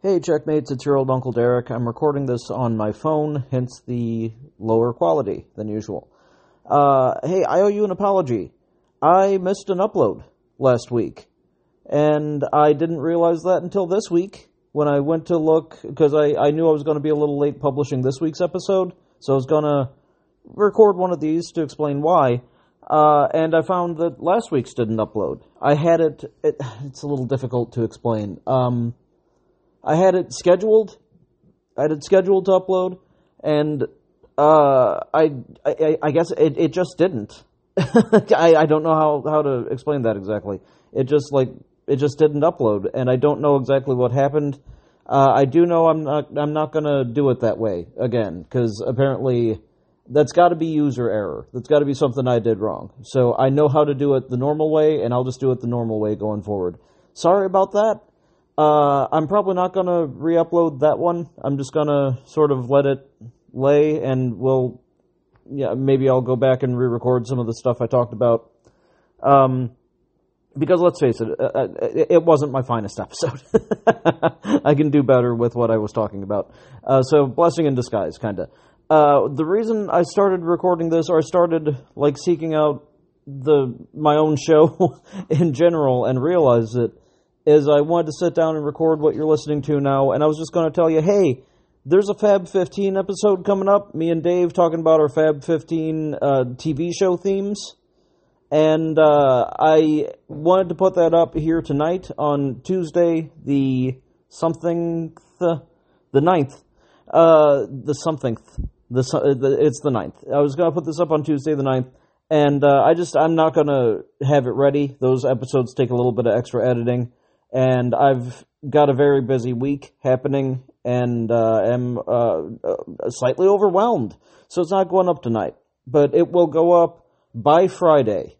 Hey, checkmates, it's your old Uncle Derek. I'm recording this on my phone, hence the lower quality than usual. Uh, hey, I owe you an apology. I missed an upload last week, and I didn't realize that until this week when I went to look, because I, I knew I was going to be a little late publishing this week's episode, so I was going to record one of these to explain why. Uh, and I found that last week's didn't upload. I had it, it it's a little difficult to explain. Um, I had it scheduled. I had it scheduled to upload, and uh, I, I, I guess it, it just didn't. I, I don't know how, how to explain that exactly. It just like it just didn't upload, and I don't know exactly what happened. Uh, I do know I'm not I'm not gonna do it that way again because apparently that's got to be user error. That's got to be something I did wrong. So I know how to do it the normal way, and I'll just do it the normal way going forward. Sorry about that. Uh, I'm probably not going to re-upload that one. I'm just going to sort of let it lay, and we'll, yeah, maybe I'll go back and re-record some of the stuff I talked about. Um, because let's face it, uh, it wasn't my finest episode. I can do better with what I was talking about. Uh, so blessing in disguise, kind of. Uh, the reason I started recording this, or I started like seeking out the my own show in general, and realized that is I wanted to sit down and record what you're listening to now, and I was just going to tell you, hey, there's a Fab 15 episode coming up. Me and Dave talking about our Fab 15 uh, TV show themes. And uh, I wanted to put that up here tonight on Tuesday, the something, the, 9th. Uh, the something, the, the, it's the 9th. I was going to put this up on Tuesday, the 9th. And uh, I just, I'm not going to have it ready. Those episodes take a little bit of extra editing and I've got a very busy week happening and uh, am uh, uh, slightly overwhelmed. So it's not going up tonight, but it will go up by Friday.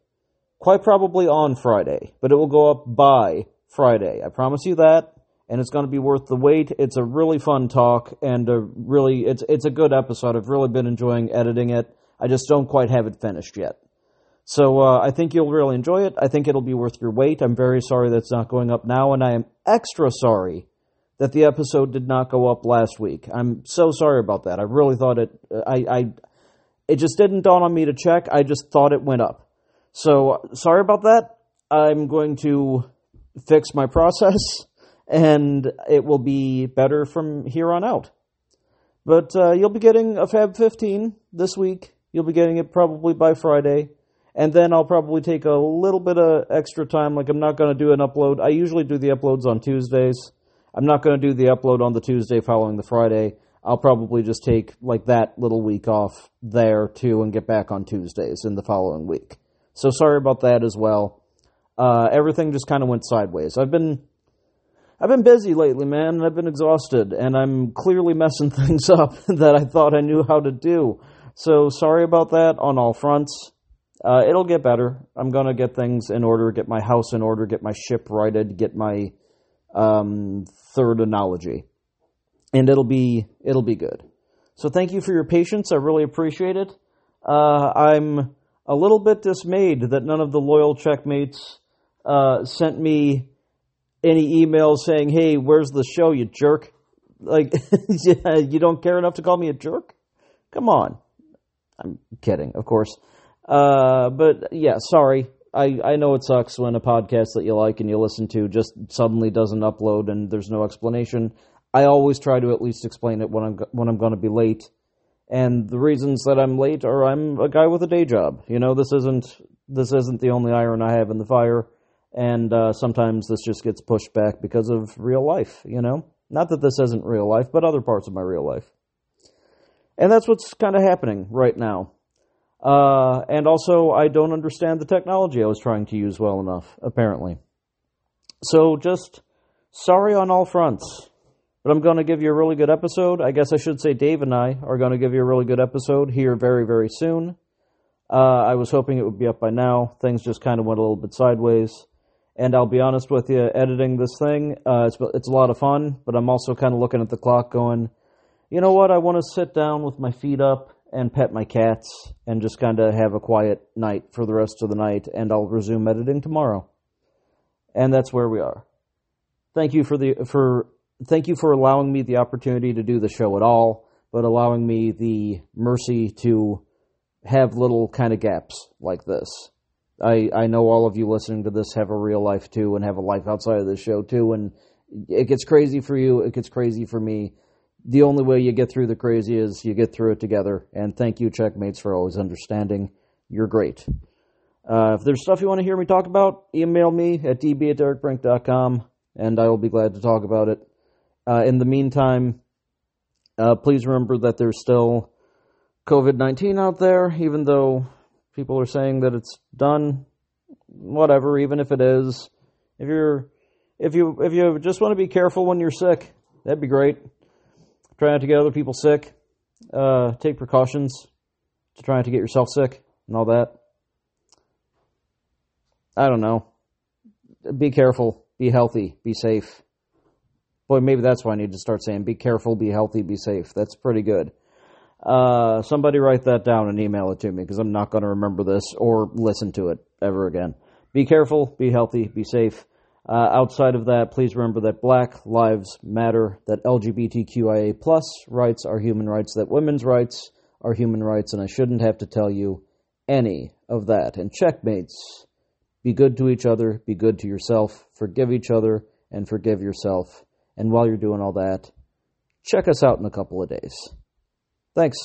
Quite probably on Friday, but it will go up by Friday. I promise you that, and it's going to be worth the wait. It's a really fun talk and a really it's it's a good episode. I've really been enjoying editing it. I just don't quite have it finished yet. So uh, I think you'll really enjoy it. I think it'll be worth your wait. I'm very sorry that's not going up now, and I am extra sorry that the episode did not go up last week. I'm so sorry about that. I really thought it. I, I it just didn't dawn on me to check. I just thought it went up. So sorry about that. I'm going to fix my process, and it will be better from here on out. But uh, you'll be getting a Fab 15 this week. You'll be getting it probably by Friday and then I'll probably take a little bit of extra time. Like I'm not going to do an upload. I usually do the uploads on Tuesdays. I'm not going to do the upload on the Tuesday following the Friday. I'll probably just take like that little week off there too and get back on Tuesdays in the following week. So sorry about that as well. Uh, everything just kind of went sideways. I've been I've been busy lately, man, I've been exhausted, and I'm clearly messing things up that I thought I knew how to do. So sorry about that on all fronts. Uh, it'll get better. I'm gonna get things in order, get my house in order, get my ship righted, get my um, third analogy, and it'll be it'll be good. So thank you for your patience. I really appreciate it. Uh, I'm a little bit dismayed that none of the loyal checkmates uh, sent me any emails saying, "Hey, where's the show, you jerk?" Like, you don't care enough to call me a jerk? Come on. I'm kidding, of course. Uh, but yeah, sorry. I, I know it sucks when a podcast that you like and you listen to just suddenly doesn't upload and there's no explanation. I always try to at least explain it when I'm when I'm going to be late. And the reasons that I'm late are I'm a guy with a day job. You know, this isn't this isn't the only iron I have in the fire, and uh, sometimes this just gets pushed back because of real life. You know, not that this isn't real life, but other parts of my real life. And that's what's kind of happening right now. Uh, and also, I don't understand the technology I was trying to use well enough, apparently. So, just sorry on all fronts. But I'm going to give you a really good episode. I guess I should say Dave and I are going to give you a really good episode here very, very soon. Uh, I was hoping it would be up by now. Things just kind of went a little bit sideways. And I'll be honest with you, editing this thing, uh, it's, it's a lot of fun, but I'm also kind of looking at the clock going, you know what? I want to sit down with my feet up and pet my cats and just kind of have a quiet night for the rest of the night, and I'll resume editing tomorrow. And that's where we are. Thank you for the for thank you for allowing me the opportunity to do the show at all, but allowing me the mercy to have little kind of gaps like this. I, I know all of you listening to this have a real life too and have a life outside of this show too, and it gets crazy for you, it gets crazy for me. The only way you get through the crazy is you get through it together, and thank you, checkmates, for always understanding. You're great. Uh, if there's stuff you want to hear me talk about, email me at db at derekbrink.com, and I will be glad to talk about it. Uh, in the meantime, uh, please remember that there's still COVID 19 out there, even though people are saying that it's done. Whatever, even if it is. If you're if you if you just want to be careful when you're sick, that'd be great. Try not to get other people sick. Uh, take precautions to try not to get yourself sick and all that. I don't know. Be careful. Be healthy. Be safe. Boy, maybe that's why I need to start saying be careful, be healthy, be safe. That's pretty good. Uh, somebody write that down and email it to me because I'm not going to remember this or listen to it ever again. Be careful, be healthy, be safe. Uh, outside of that, please remember that Black Lives Matter, that LGBTQIA plus rights are human rights, that women's rights are human rights, and I shouldn't have to tell you any of that. And checkmates, be good to each other, be good to yourself, forgive each other, and forgive yourself. And while you're doing all that, check us out in a couple of days. Thanks.